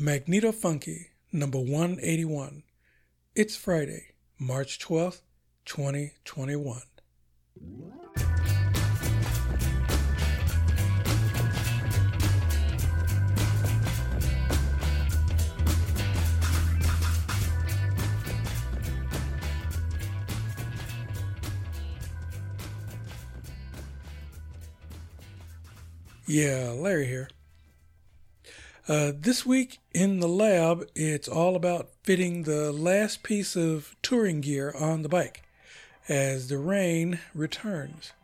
Magneto Funky, number 181. It's Friday, March 12th, 2021. Yeah, Larry here. Uh, this week in the lab, it's all about fitting the last piece of touring gear on the bike as the rain returns.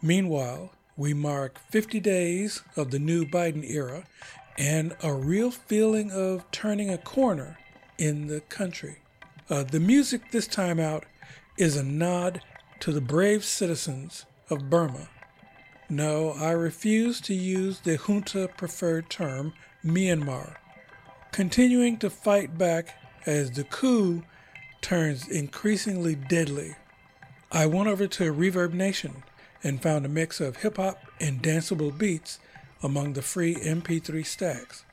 Meanwhile, we mark 50 days of the new Biden era and a real feeling of turning a corner in the country. Uh, the music this time out is a nod to the brave citizens of Burma no, I refuse to use the junta preferred term Myanmar, continuing to fight back as the coup turns increasingly deadly. I went over to Reverb Nation and found a mix of hip hop and danceable beats among the free MP3 stacks.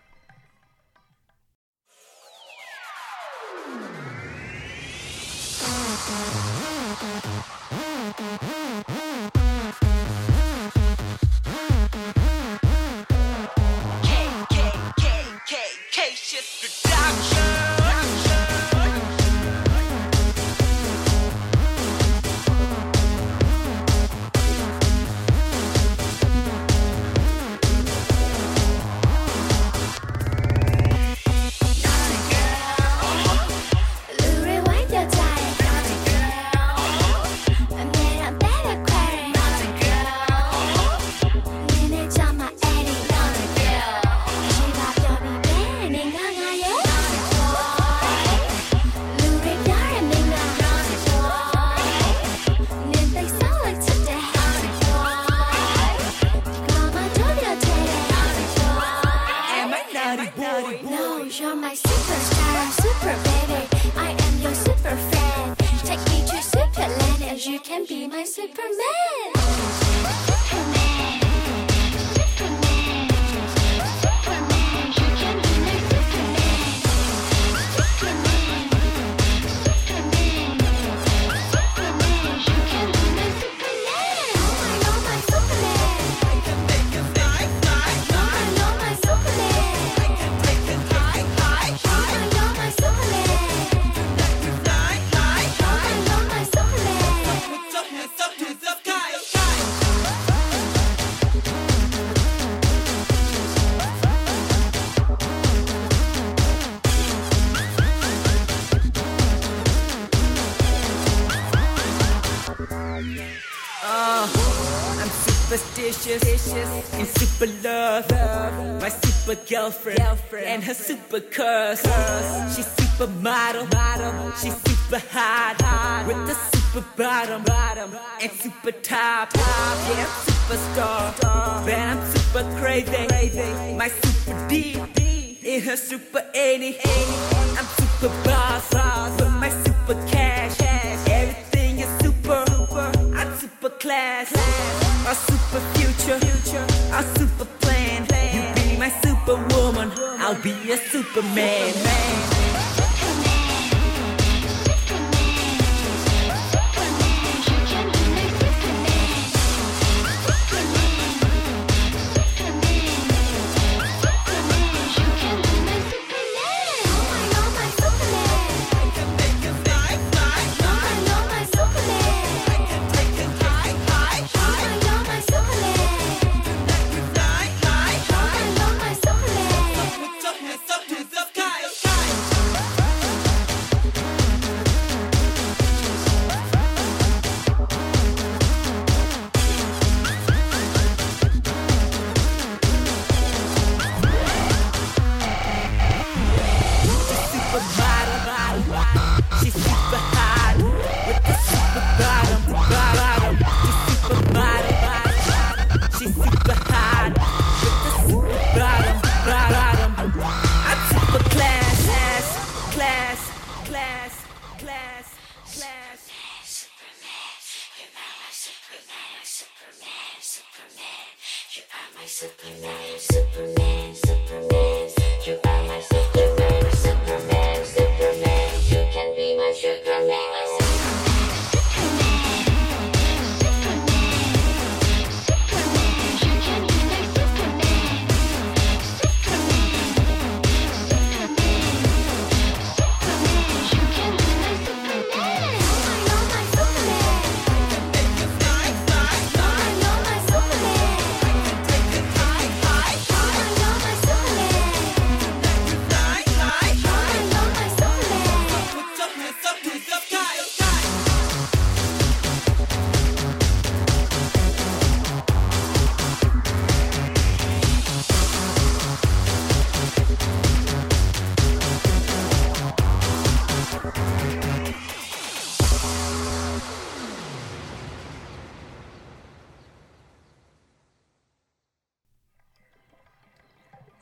Girlfriend, girlfriend and her super curse. She's super model, model. She's super hot, hot with the super bottom, bottom and super top, top. Yeah, I'm superstar, but I'm super crazy, crazy. My super deep in her super 80. I'm super boss, boss with my super cash. Future, a super plan. You be my superwoman, I'll be a superman.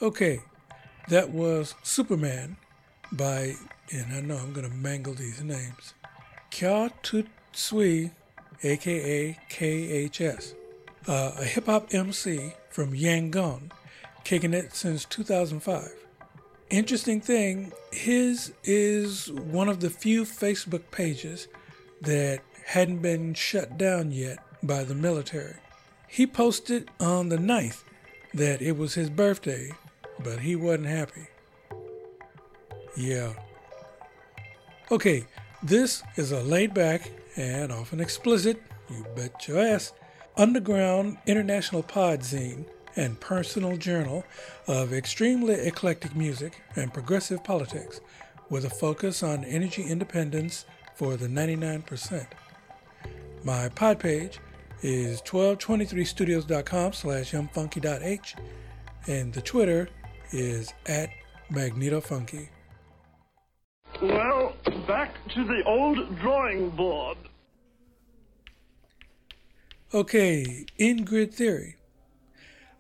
Okay, that was Superman by, and I know I'm going to mangle these names, Kya Tut Sui, aka KHS, uh, a hip hop MC from Yangon, kicking it since 2005. Interesting thing, his is one of the few Facebook pages that hadn't been shut down yet by the military. He posted on the 9th that it was his birthday but he wasn't happy. Yeah. Okay, this is a laid back and often explicit, you bet your ass, underground international pod zine and personal journal of extremely eclectic music and progressive politics with a focus on energy independence for the 99%. My pod page is 1223studios.com slash mfunky.h and the Twitter is at MagnetoFunky. Well, back to the old drawing board. Okay, in grid theory.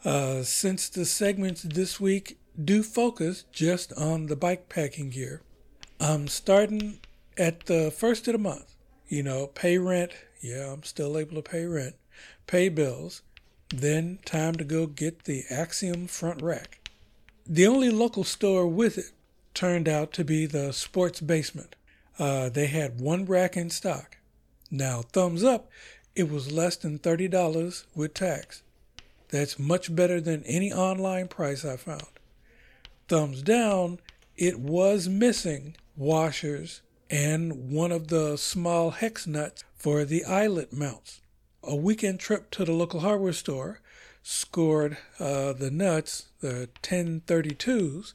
Uh, since the segments this week do focus just on the bike packing gear, I'm starting at the first of the month. You know, pay rent. Yeah, I'm still able to pay rent. Pay bills. Then time to go get the Axiom front rack. The only local store with it turned out to be the Sports Basement. Uh, they had one rack in stock. Now, thumbs up, it was less than $30 with tax. That's much better than any online price I found. Thumbs down, it was missing washers and one of the small hex nuts for the eyelet mounts. A weekend trip to the local hardware store scored uh, the nuts, the 1032s,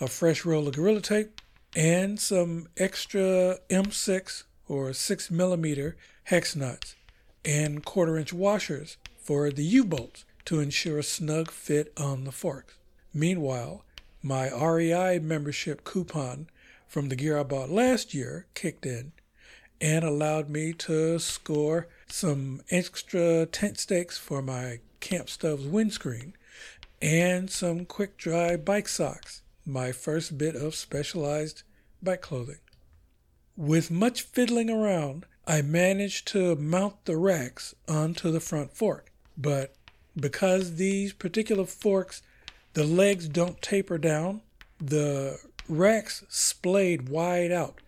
a fresh roll of Gorilla Tape, and some extra M6 or 6 millimeter hex nuts and quarter inch washers for the U bolts to ensure a snug fit on the forks. Meanwhile, my REI membership coupon from the gear I bought last year kicked in and allowed me to score some extra tent stakes for my Camp Stove's windscreen, and some quick dry bike socks, my first bit of specialized bike clothing. With much fiddling around, I managed to mount the racks onto the front fork, but because these particular forks, the legs don't taper down, the racks splayed wide out,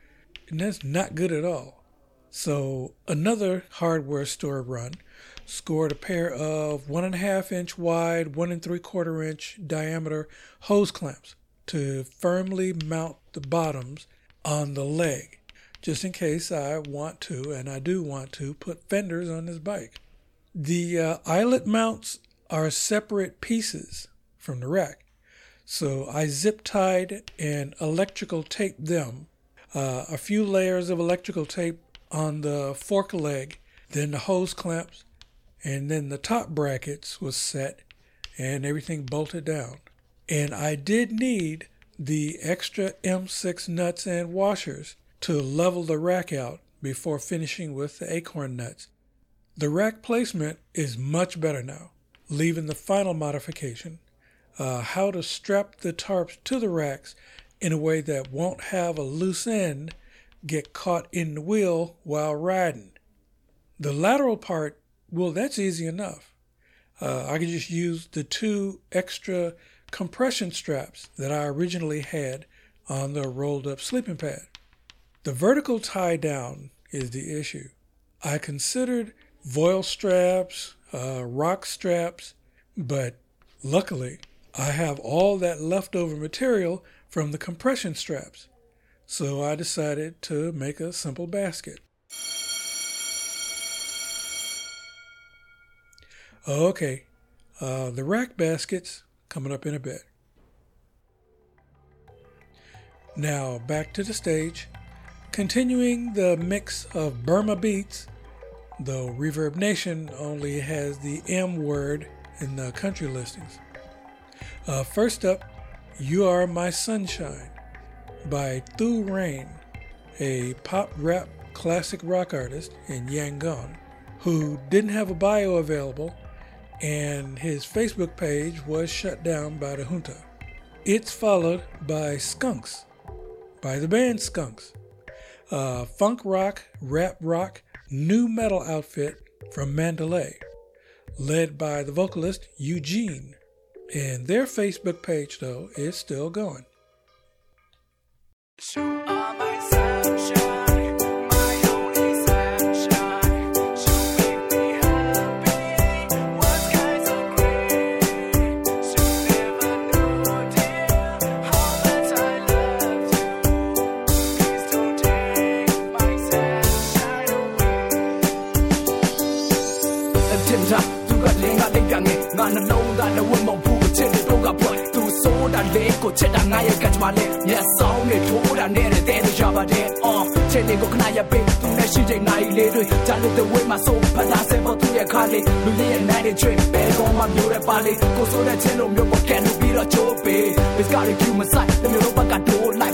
and that's not good at all. So another hardware store run scored a pair of one and a half inch wide, one and three quarter inch diameter hose clamps to firmly mount the bottoms on the leg, just in case I want to, and I do want to, put fenders on this bike. The uh, eyelet mounts are separate pieces from the rack, so I zip tied and electrical taped them. Uh, a few layers of electrical tape on the fork leg, then the hose clamps, and then the top brackets was set and everything bolted down. And I did need the extra M6 nuts and washers to level the rack out before finishing with the acorn nuts. The rack placement is much better now, leaving the final modification uh, how to strap the tarps to the racks in a way that won't have a loose end get caught in the wheel while riding. The lateral part well, that's easy enough. Uh, I can just use the two extra compression straps that I originally had on the rolled up sleeping pad. The vertical tie down is the issue. I considered Voile straps, uh, rock straps, but luckily I have all that leftover material from the compression straps. So I decided to make a simple basket. Okay, uh, the rack baskets coming up in a bit. Now back to the stage. Continuing the mix of Burma beats, though Reverb Nation only has the M word in the country listings. Uh, first up, You Are My Sunshine by Thu Rain, a pop rap classic rock artist in Yangon who didn't have a bio available and his Facebook page was shut down by the junta. It's followed by Skunks, by the band Skunks, a funk rock, rap rock, new metal outfit from Mandalay, led by the vocalist Eugene. And their Facebook page, though, is still going. နှလုံးသားလည်းဝတ်မဘူးချစ်တဲ့တော့ကပွက်သူဆိုတာလေးကိုချစ်တာငါရဲ့ကကြမလေးမျက်စောင်းနဲ့ထိုးတာနဲ့တဲ့တဲ့ရပါတဲ့အော်ချစ်လေးကိုခဏရပေးသူနဲ့ရှိချိန်နိုင်လေးတွေဂျာလို့တဲ့ဝေးမှာဆိုဖတ်တာဆက်ဖို့သူရဲ့ခါလေးလူလေးရဲ့နိုင်တဲ့ချွေပဲကောင်းမှမျိုးတဲ့ပါလေးကိုဆိုတဲ့ချင်းလိုမျိုးပေါ်ကန်လို့ပြီးတော့ချိုးပေး It's got a human side တမျိုးတော့ဘက်ကဒိုးလိုက်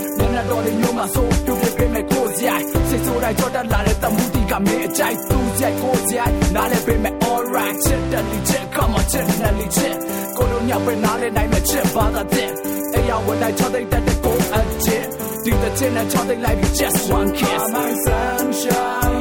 နည်းနည်း တော့လေးမျိုးမှာဆိုပြုတ်ပြပေးမယ်ကိုစရိုက်စိတ်ဆိုးတိုင်းကြောက်တတ်လာတဲ့တမှုတီကမင်းအကြိုက်သူကြိုက်ကိုစရိုက်နားလည်းပေးမယ် alright ချစ်တယ်လီချစ် come on ချစ်တယ်လီချစ်ကိုလိုညပဲနားလည်းနိုင်မယ်ချစ်ပါသာတဲ့အဲ့ရဝန်တိုင်းချောတဲ့တဲ့ကိုအချစ်ဒီတဲ့ချစ်နဲ့ချောတဲ့လိုက်ပြီး just one kiss my sunshine,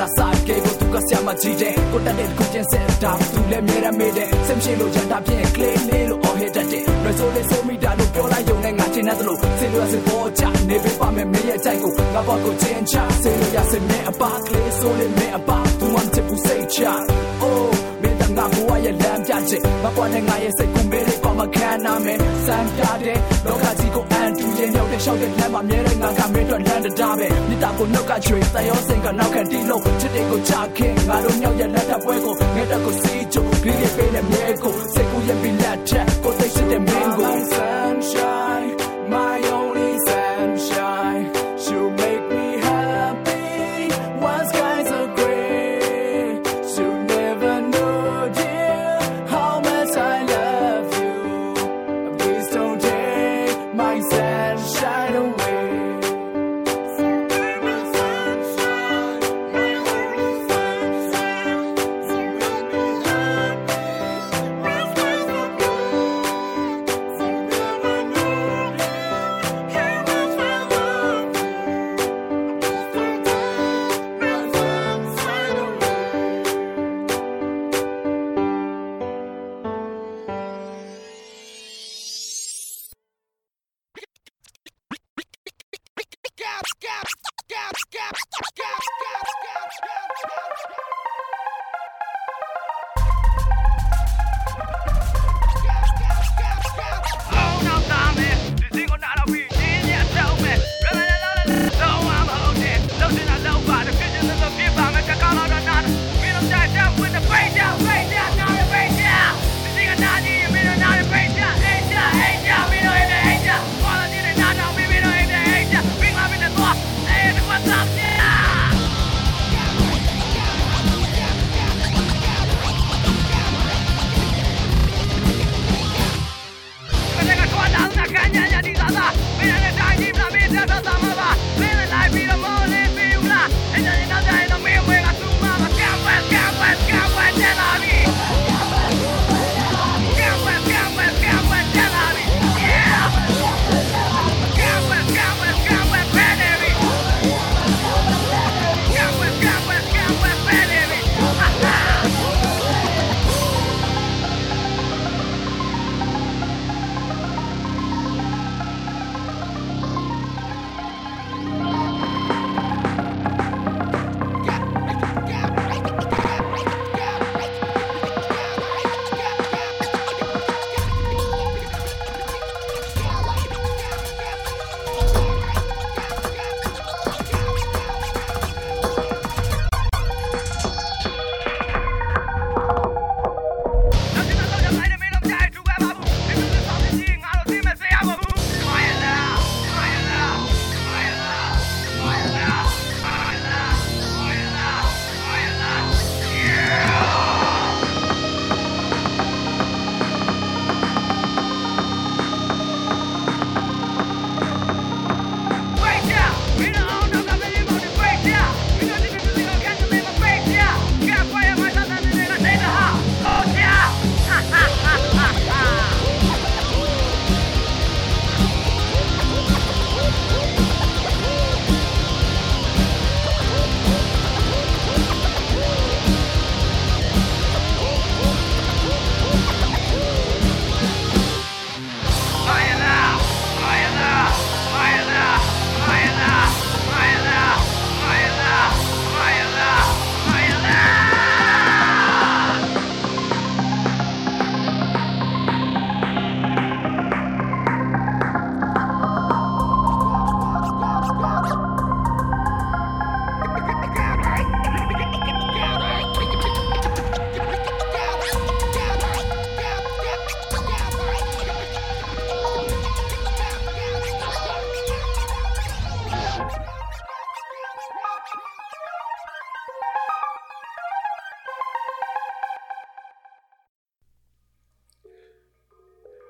နဲ့လာလာစားကေကိုသူကဆရာမကြီးတယ်ကိုတက်တဲ့ကိုကျင်းဆက်တာသူလည်းမြဲတမ်းမေးတယ်စင်ရှိလို့ကြံတာပြင်းကလေးလေးလို့အော်ဟစ်တတ်တယ်လွယ်ဆိုလေးဆိုမိတာလို့ပြောလိုက်ရုံနဲ့ငါချင်းတဲ့သလိုစင်လို့စင်ပေါ်ချနေပေးပါမယ်မင်းရဲ့ကြိုက်ကိုငါဘောက်ကိုချင်းချစင်လို့ရစင်နဲ့အပါကလေးဆိုလေးနဲ့အပါသူမှချစ်ဘူးစိတ်ချ oh မ င်းတငါဘဝရဲ့လမ်းပြချက်မကွာတဲ့ငါရဲ့စိတ်ကူမေးလေးပါမခံနာမယ်စံပြတဲ့လောကကြီးကိုအန်တူရင်ရောက်တဲ့ရှောက်တဲ့လမ်းမှာမြဲတဲ့ငါကမင်းတို့လမ်းတတားပဲမြစ်တာကိုနှုတ်ကချွေတရောစင်ကနောက်ခံတီးလို့ချစ်တဲ့ကိုချခင်ငါတို့မြောက်ရဲ့လက်ထပ်ပွဲကိုငဲတက်ကိုစီးချိုဂရီးရဲ့ပေးတဲ့မြဲကိုစိတ်ကူရဲ့ပြီးလက်ထက်ကိုသိစစ်တဲ့မင်းကို My sunshine,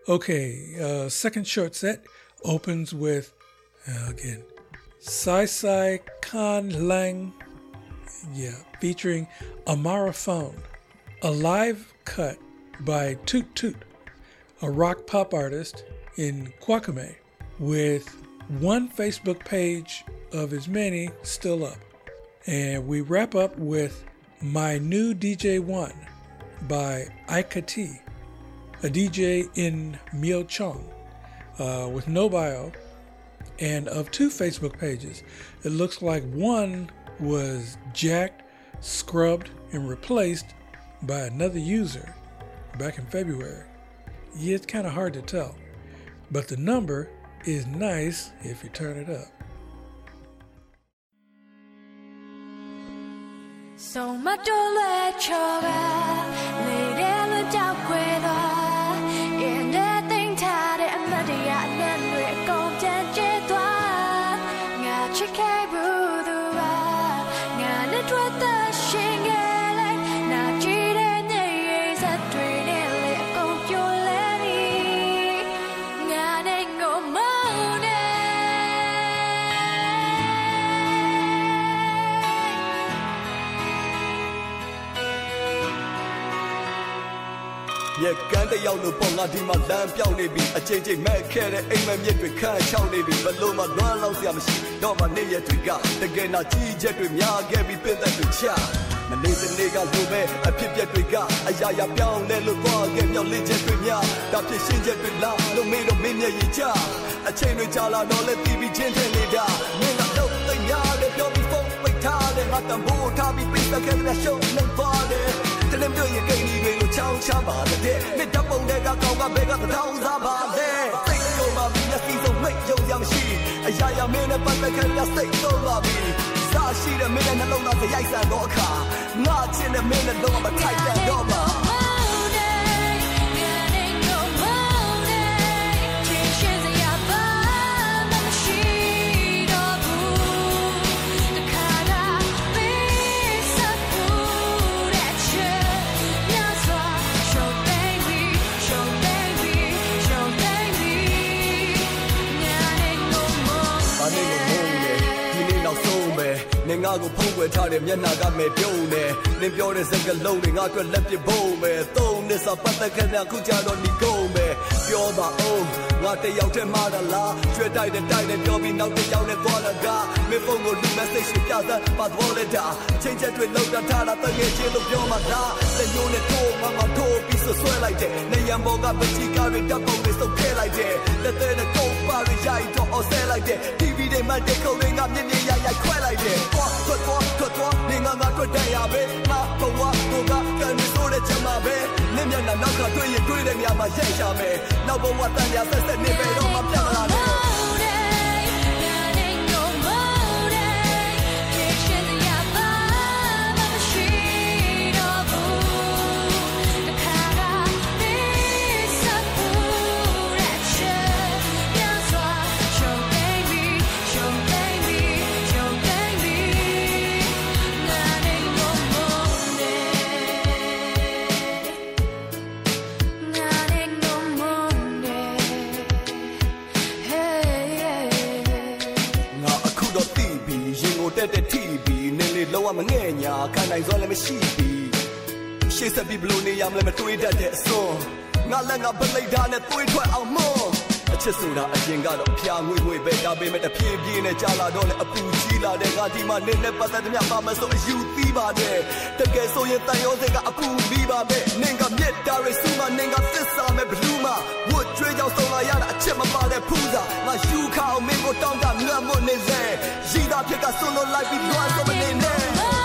Okay, uh, second short set opens with, uh, again, Sai Sai Kham Leng, yeah, featuring Amara Phone, a live cut by Toot Toot, a rock pop artist in Kwakame, with one Facebook page of his many still up. And we wrap up with My New DJ One by Aika T, a DJ in Myo Chong uh, with no bio. And of two Facebook pages, it looks like one was jacked, scrubbed, and replaced by another user back in February. Yeah, it's kind of hard to tell, but the number is nice if you turn it up. So let. တစ်ယောက်လို့ပေါ့ငါဒီမှာလမ်းပြောင်းနေပြီအချိန်ချင်းမဲ့ခဲ့တဲ့အိမ်မက်မြစ်တွေခန့်ချောင်းနေပြီဘလို့မှလွမ်းလောက်စရာမရှိတော့မှနေ့ရက်တွေကတကယ်နာကြီးချက်တွေများခဲ့ပြီးပြည့်တဲ့တွေချမနေ့တနေ့ကလိုပဲအဖြစ်ပြက်တွေကအရာရာပြောင်းလဲလို့သွားခဲ့မြောက်လင့်ချက်တွေများဒါဖြစ်ရှင်းချက်တွေလားလို့မေးတော့မင်းမျက်ရည်ချအချိန်တွေကြာလာတော့လဲတီးပြီးချင်းထင်နေတာမင်းကတော့သိများတယ်ပြောပြီးဖုန်းပိတ်ထားတယ်ငါတံပိုးထားပြီးပိတ်တဲ့ခဲ့တဲ့ရှုံးနေပါတယ် တလင်းပြည့်ရဲ့ကိန်းကြီးတွေကိုချောင်းချပါတဲ့မြစ်တပုံတွေကကောင်းကဘဲကတောင်းစားပါလေစိတ်ကိုမှမျက်စိစုံမိတ်ယုံရမရှိအရာရာမင်းနဲ့ပတ်သက်ခဲ့တဲ့စိတ်သုံးပါပြီစားရှိတဲ့မင်းနဲ့နှလုံးသားစရိုက်ဆန်တော့အခါငါချင်တဲ့မင်းနဲ့လုံးဝမထိုက်တန်တော့ပါ။ နေငါကိုဖုံးကွယ်ထားတဲ့မျက်နှာကမဲ့ပြုံးနေ။နင်ပြောတဲ့စကားလုံးတွေငါအတွက်လက်ပစ်ဖို့ပဲ။သုံးနှစ်စာပတ်သက်ခဲ့တဲ့ခုကြတော့ဒီကုန်ပဲ။ပြောပါအောင်ငါတယောက်တည်းမှတာလား။ကျွဲတိုက်တဲ့တိုက်တဲ့ပြောပြီးနောက်တစ်ယောက်နဲ့သွားလာကမင်းဖုန်းကိုလူ message ပြသပါတော့လေတာ။ချင်းချက်တွေလောက်တာထားတာတကယ်ချင်းလို့ပြောမှလား။တညိုးနဲ့ထိုးမမထိုးပြီးဆွဆွဲလိုက်တဲ့။နေရန်ဘောကပချီကားတွေတပ်ပုံတွေစုပ်ခဲလိုက်တဲ့။လက်သေးနဲ့ကုန် ပါရရိုက်တော့အော်ဆဲလိုက်တဲ့။ TV တွေမှတဲ့ခုံတွေကမြင်မြင်ရရခွဲလိုက်တယ်။သွားထွက်သွားထွက်သွားနေငါငါထွက်တဲ့ရပဲ။ငါဘဝကိုကကန်နေဆိုတဲ့ချက်မှာပဲ။နင့်မျက်နှာနောက်ကတွေ့ရင်တွေ့တဲ့နေရာမှာရိုက်ရှာမယ်။နောက်ဘဝတန်ရာဆက်ဆက်နေပဲတော့မှပြတ်လာတ မလဲမတွေးတတ်တဲ့အစွန်းငါလည်းငါပလိတ်ဓာတ်နဲ့တွေးထွက်အောင်မောအချစ်ဆိုတာအရင်ကတော့ဖျားငွေငွေပဲဒါပေမဲ့တဖြည်းဖြည်းနဲ့ကြာလာတော့လေအပူကြီးလာတဲ့ငါဒီမှာနေနဲ့ပတ်သက်တဲ့မြပါမဆိုအယူသီးပါတယ်တကယ်ဆိုရင်တန်ရောစင်ကအပူပြီးပါမယ်နင်ကမြက်တာရစူမနင်ကသစ္စာမဲ့ဘလူးမဝတ်ကြွေးကြောင်ဆုံးလာရတာအချစ်မပါတဲ့ဖူးစာငါယူခအောင်မင်းကိုတောင်းတငတ်မွနေစေရီတာဖြစ်ကဆွလို့လိုက်ပြီးလွှမ်းဆုံးမနေနဲ့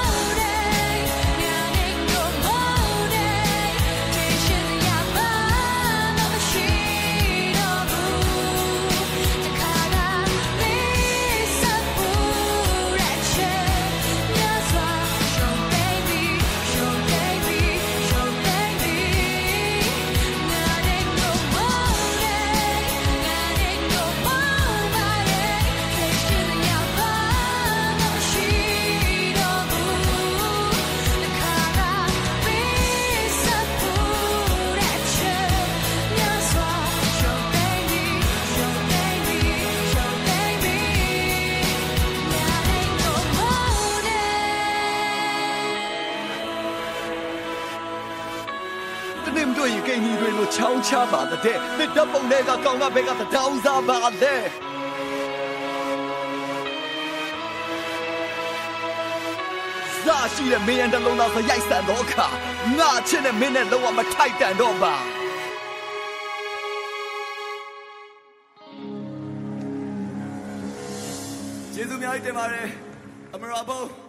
တဲ့တစ်တပ်ပုံတွေကကောင်းကဘက်ကတောင်းစားပါလေစာရှိတဲ့မင်းရန်တလုံးသားစရိုက်ဆန်တော့ခါငါချစ်တဲ့မင်းနဲ့လုံးဝမထိုက်တန်တော့ပါကျေးဇူးများကြီးတင်ပါတယ်အမရာဘုံး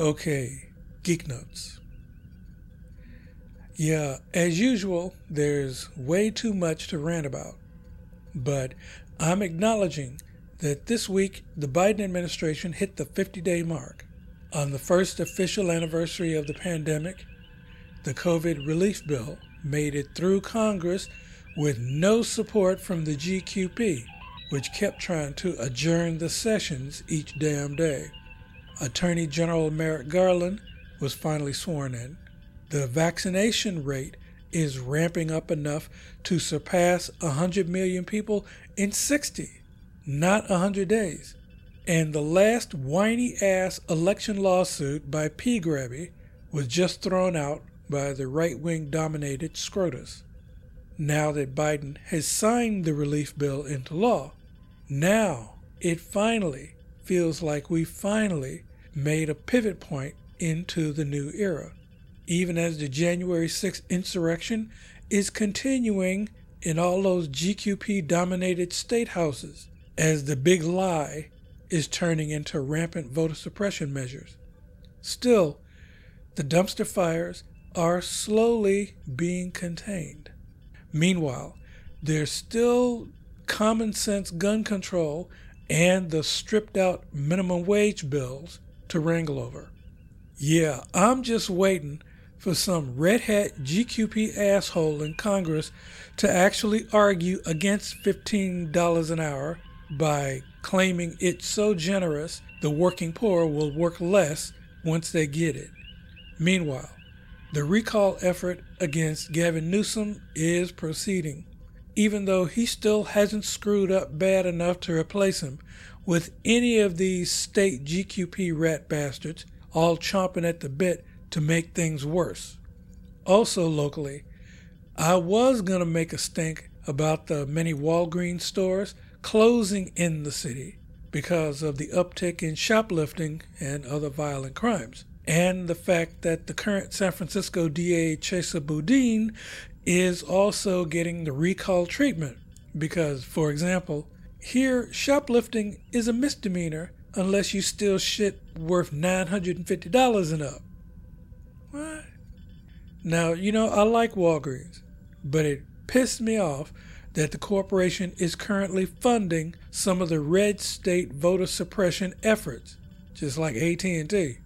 Okay, Geek Notes. Yeah, as usual, there's way too much to rant about. But I'm acknowledging that this week the Biden administration hit the 50 day mark. On the first official anniversary of the pandemic, the COVID relief bill made it through Congress with no support from the GQP, which kept trying to adjourn the sessions each damn day. Attorney General Merrick Garland was finally sworn in. The vaccination rate is ramping up enough to surpass 100 million people in 60, not 100 days. And the last whiny ass election lawsuit by P. Grabby was just thrown out by the right wing dominated Scrotus. Now that Biden has signed the relief bill into law, now it finally feels like we finally made a pivot point into the new era. Even as the January 6th insurrection is continuing in all those GQP dominated state houses, as the big lie is turning into rampant voter suppression measures. Still, the dumpster fires are slowly being contained. Meanwhile, there's still common sense gun control and the stripped out minimum wage bills to wrangle over. Yeah, I'm just waiting for some red hat GQP asshole in Congress to actually argue against $15 an hour by claiming it's so generous the working poor will work less once they get it. Meanwhile, the recall effort against Gavin Newsom is proceeding, even though he still hasn't screwed up bad enough to replace him with any of these state GQP rat bastards all chomping at the bit to make things worse. Also, locally, I was going to make a stink about the many Walgreens stores closing in the city because of the uptick in shoplifting and other violent crimes, and the fact that the current San Francisco DA Chesa Boudin is also getting the recall treatment because, for example, here shoplifting is a misdemeanor unless you steal shit worth $950 and up. What? Now, you know, I like Walgreens, but it pissed me off that the corporation is currently funding some of the red state voter suppression efforts, just like AT&T.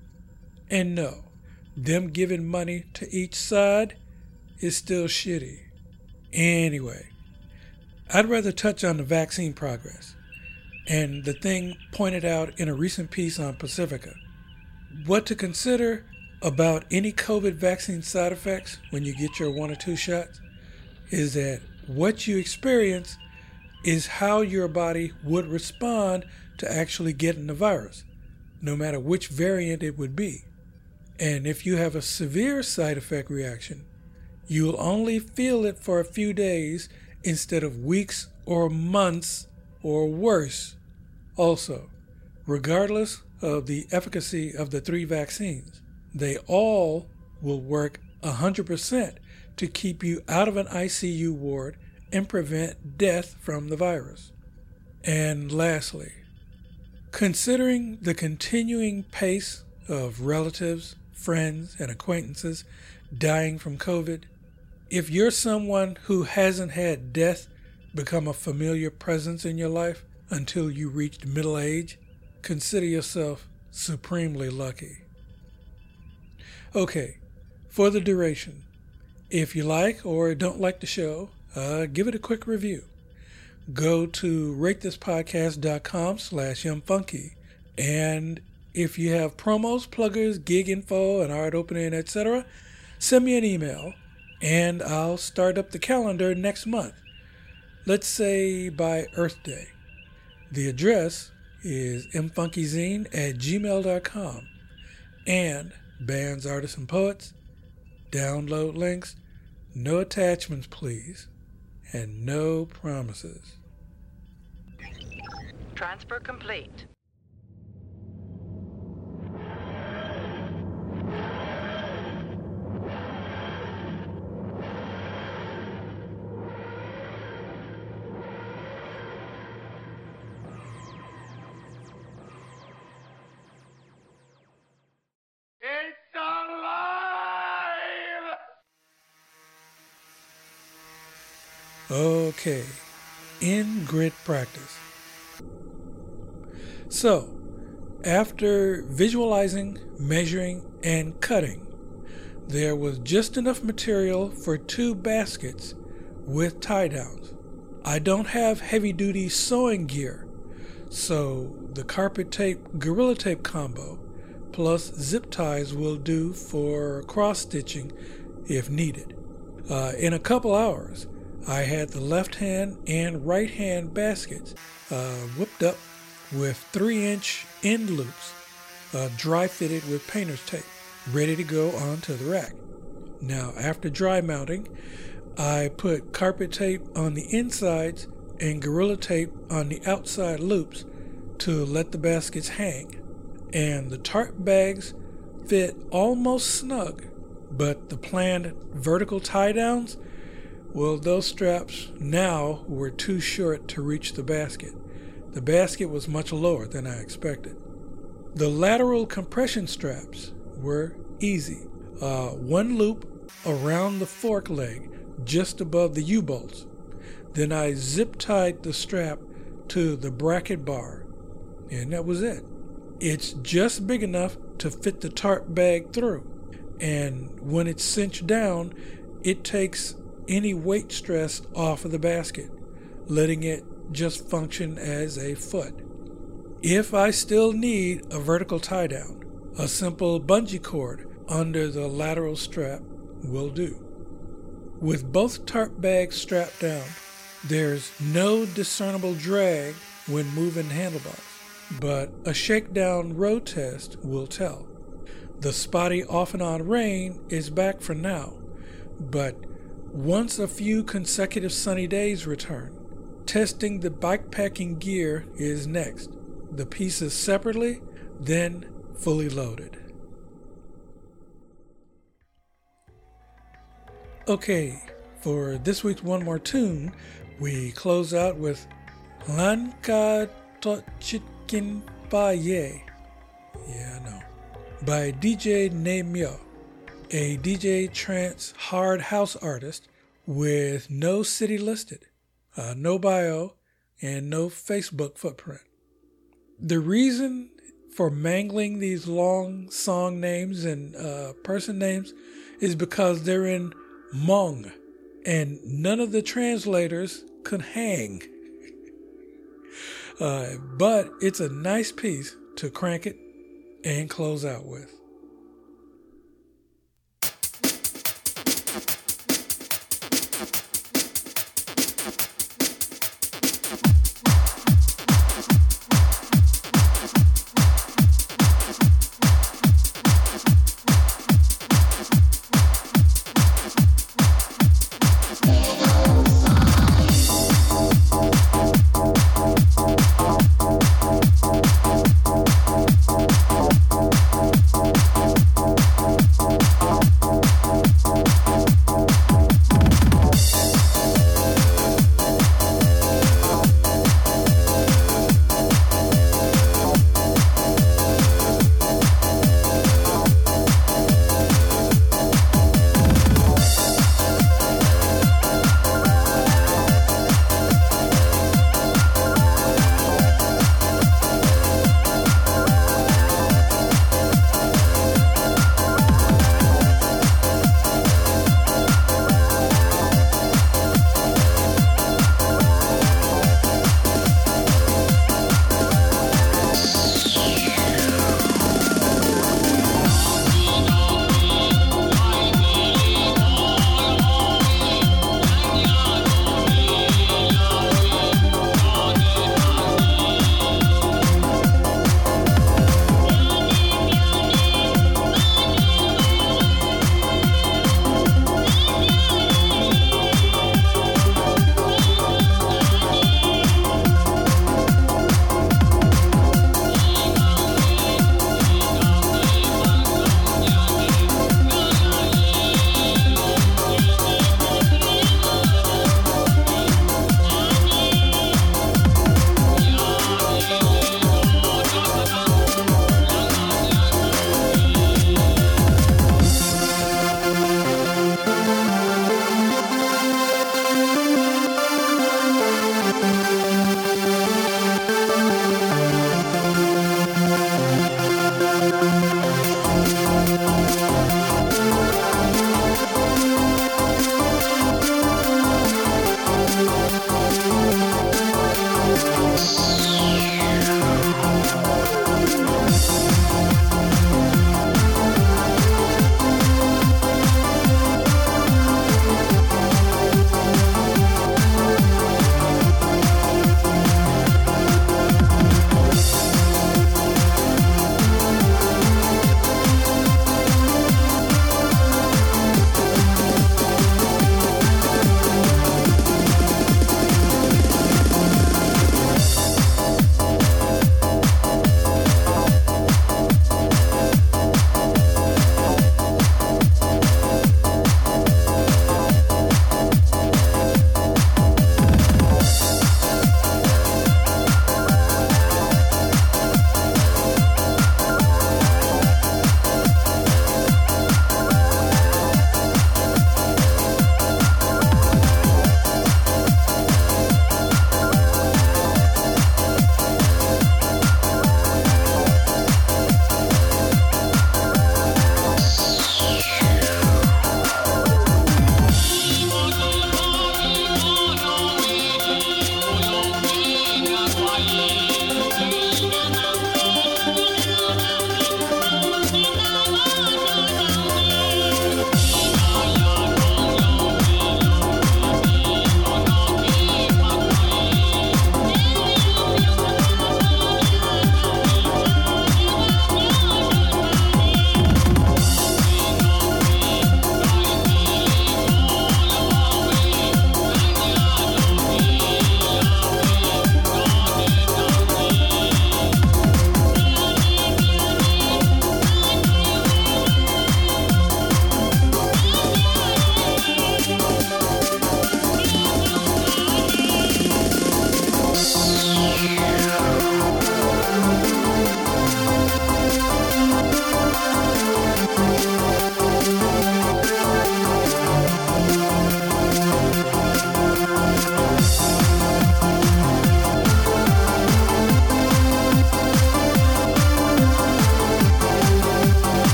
And no, them giving money to each side is still shitty. Anyway, I'd rather touch on the vaccine progress and the thing pointed out in a recent piece on Pacifica. What to consider about any COVID vaccine side effects when you get your one or two shots is that what you experience is how your body would respond to actually getting the virus, no matter which variant it would be. And if you have a severe side effect reaction, you'll only feel it for a few days instead of weeks or months or worse. Also, regardless of the efficacy of the three vaccines, they all will work 100% to keep you out of an ICU ward and prevent death from the virus. And lastly, considering the continuing pace of relatives, friends, and acquaintances dying from COVID, if you're someone who hasn't had death become a familiar presence in your life until you reached middle age, consider yourself supremely lucky. Okay, for the duration, if you like or don't like the show, uh, give it a quick review. Go to ratethispodcast.com slash mfunky. And if you have promos, pluggers, gig info, and art opening, etc., send me an email and I'll start up the calendar next month. Let's say by Earth Day. The address is mfunkyzine at gmail.com. And bands, artists, and poets, download links, no attachments, please, and no promises. Transfer complete. Okay, in grid practice. So, after visualizing, measuring, and cutting, there was just enough material for two baskets with tie downs. I don't have heavy duty sewing gear, so the carpet tape gorilla tape combo plus zip ties will do for cross stitching if needed. Uh, in a couple hours, I had the left hand and right hand baskets uh, whipped up with 3 inch end loops, uh, dry fitted with painter's tape, ready to go onto the rack. Now, after dry mounting, I put carpet tape on the insides and gorilla tape on the outside loops to let the baskets hang. And the tarp bags fit almost snug, but the planned vertical tie downs, well, those straps now were too short to reach the basket. The basket was much lower than I expected. The lateral compression straps were easy. Uh, one loop around the fork leg just above the U bolts. Then I zip tied the strap to the bracket bar, and that was it. It's just big enough to fit the tarp bag through, and when it's cinched down, it takes any weight stress off of the basket, letting it just function as a foot. If I still need a vertical tie down, a simple bungee cord under the lateral strap will do. With both tarp bags strapped down, there's no discernible drag when moving handlebars, but a shakedown road test will tell. The spotty off and on rain is back for now, but once a few consecutive sunny days return, testing the bikepacking gear is next. The pieces separately, then fully loaded. Okay, for this week's One More Tune, we close out with Lanka Tochikin Baye. Yeah, I know. By DJ Namyo, a DJ trance hard house artist with no city listed, uh, no bio, and no Facebook footprint. The reason for mangling these long song names and uh, person names is because they're in Hmong, and none of the translators could hang. Uh, but it's a nice piece to crank it and close out with.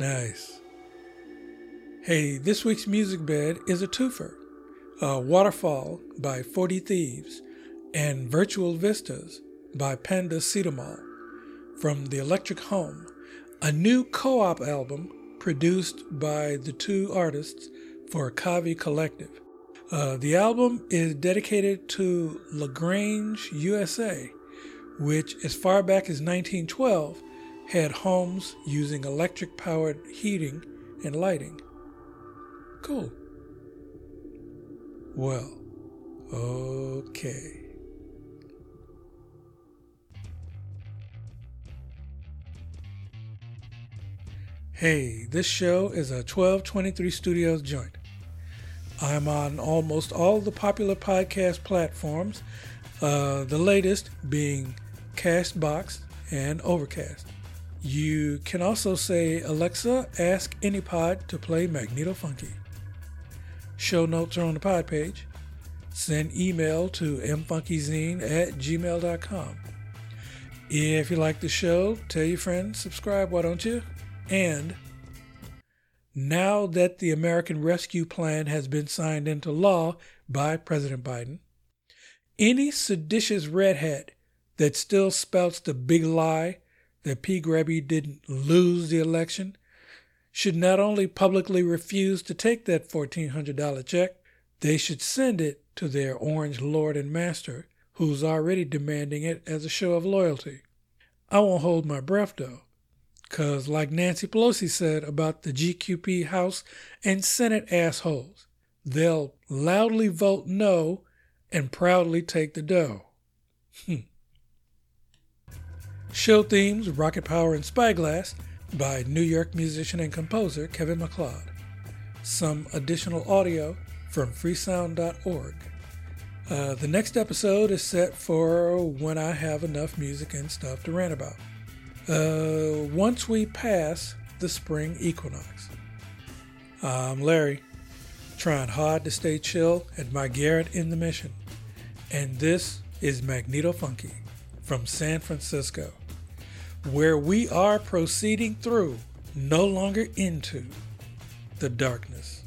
Nice. Hey, this week's music bed is a twofer. Waterfall by 40 Thieves and Virtual Vistas by Panda Cedamal from The Electric Home, a new co-op album produced by the two artists for Kavi Collective. Uh, the album is dedicated to LaGrange, USA, which, as far back as 1912, had homes using electric powered heating and lighting. Cool. Well, okay. Hey, this show is a 1223 Studios joint. I'm on almost all the popular podcast platforms, uh, the latest being Castbox and Overcast. You can also say, Alexa, ask AnyPod to play Magneto Funky. Show notes are on the pod page. Send email to mfunkyzine at gmail.com. If you like the show, tell your friends, subscribe, why don't you? And now that the American Rescue Plan has been signed into law by President Biden, any seditious redhead that still spouts the big lie that P. Grabby didn't lose the election should not only publicly refuse to take that $1,400 check, they should send it to their orange lord and master, who's already demanding it as a show of loyalty. I won't hold my breath though, because like Nancy Pelosi said about the GQP House and Senate assholes, they'll loudly vote no and proudly take the dough. Hmm. Show themes Rocket Power and Spyglass by New York musician and composer Kevin MacLeod. Some additional audio from freesound.org. Uh, the next episode is set for when I have enough music and stuff to rant about. Uh, once we pass the spring equinox. I'm Larry, trying hard to stay chill at my garret in the mission. And this is Magneto Funky from San Francisco, where we are proceeding through, no longer into, the darkness.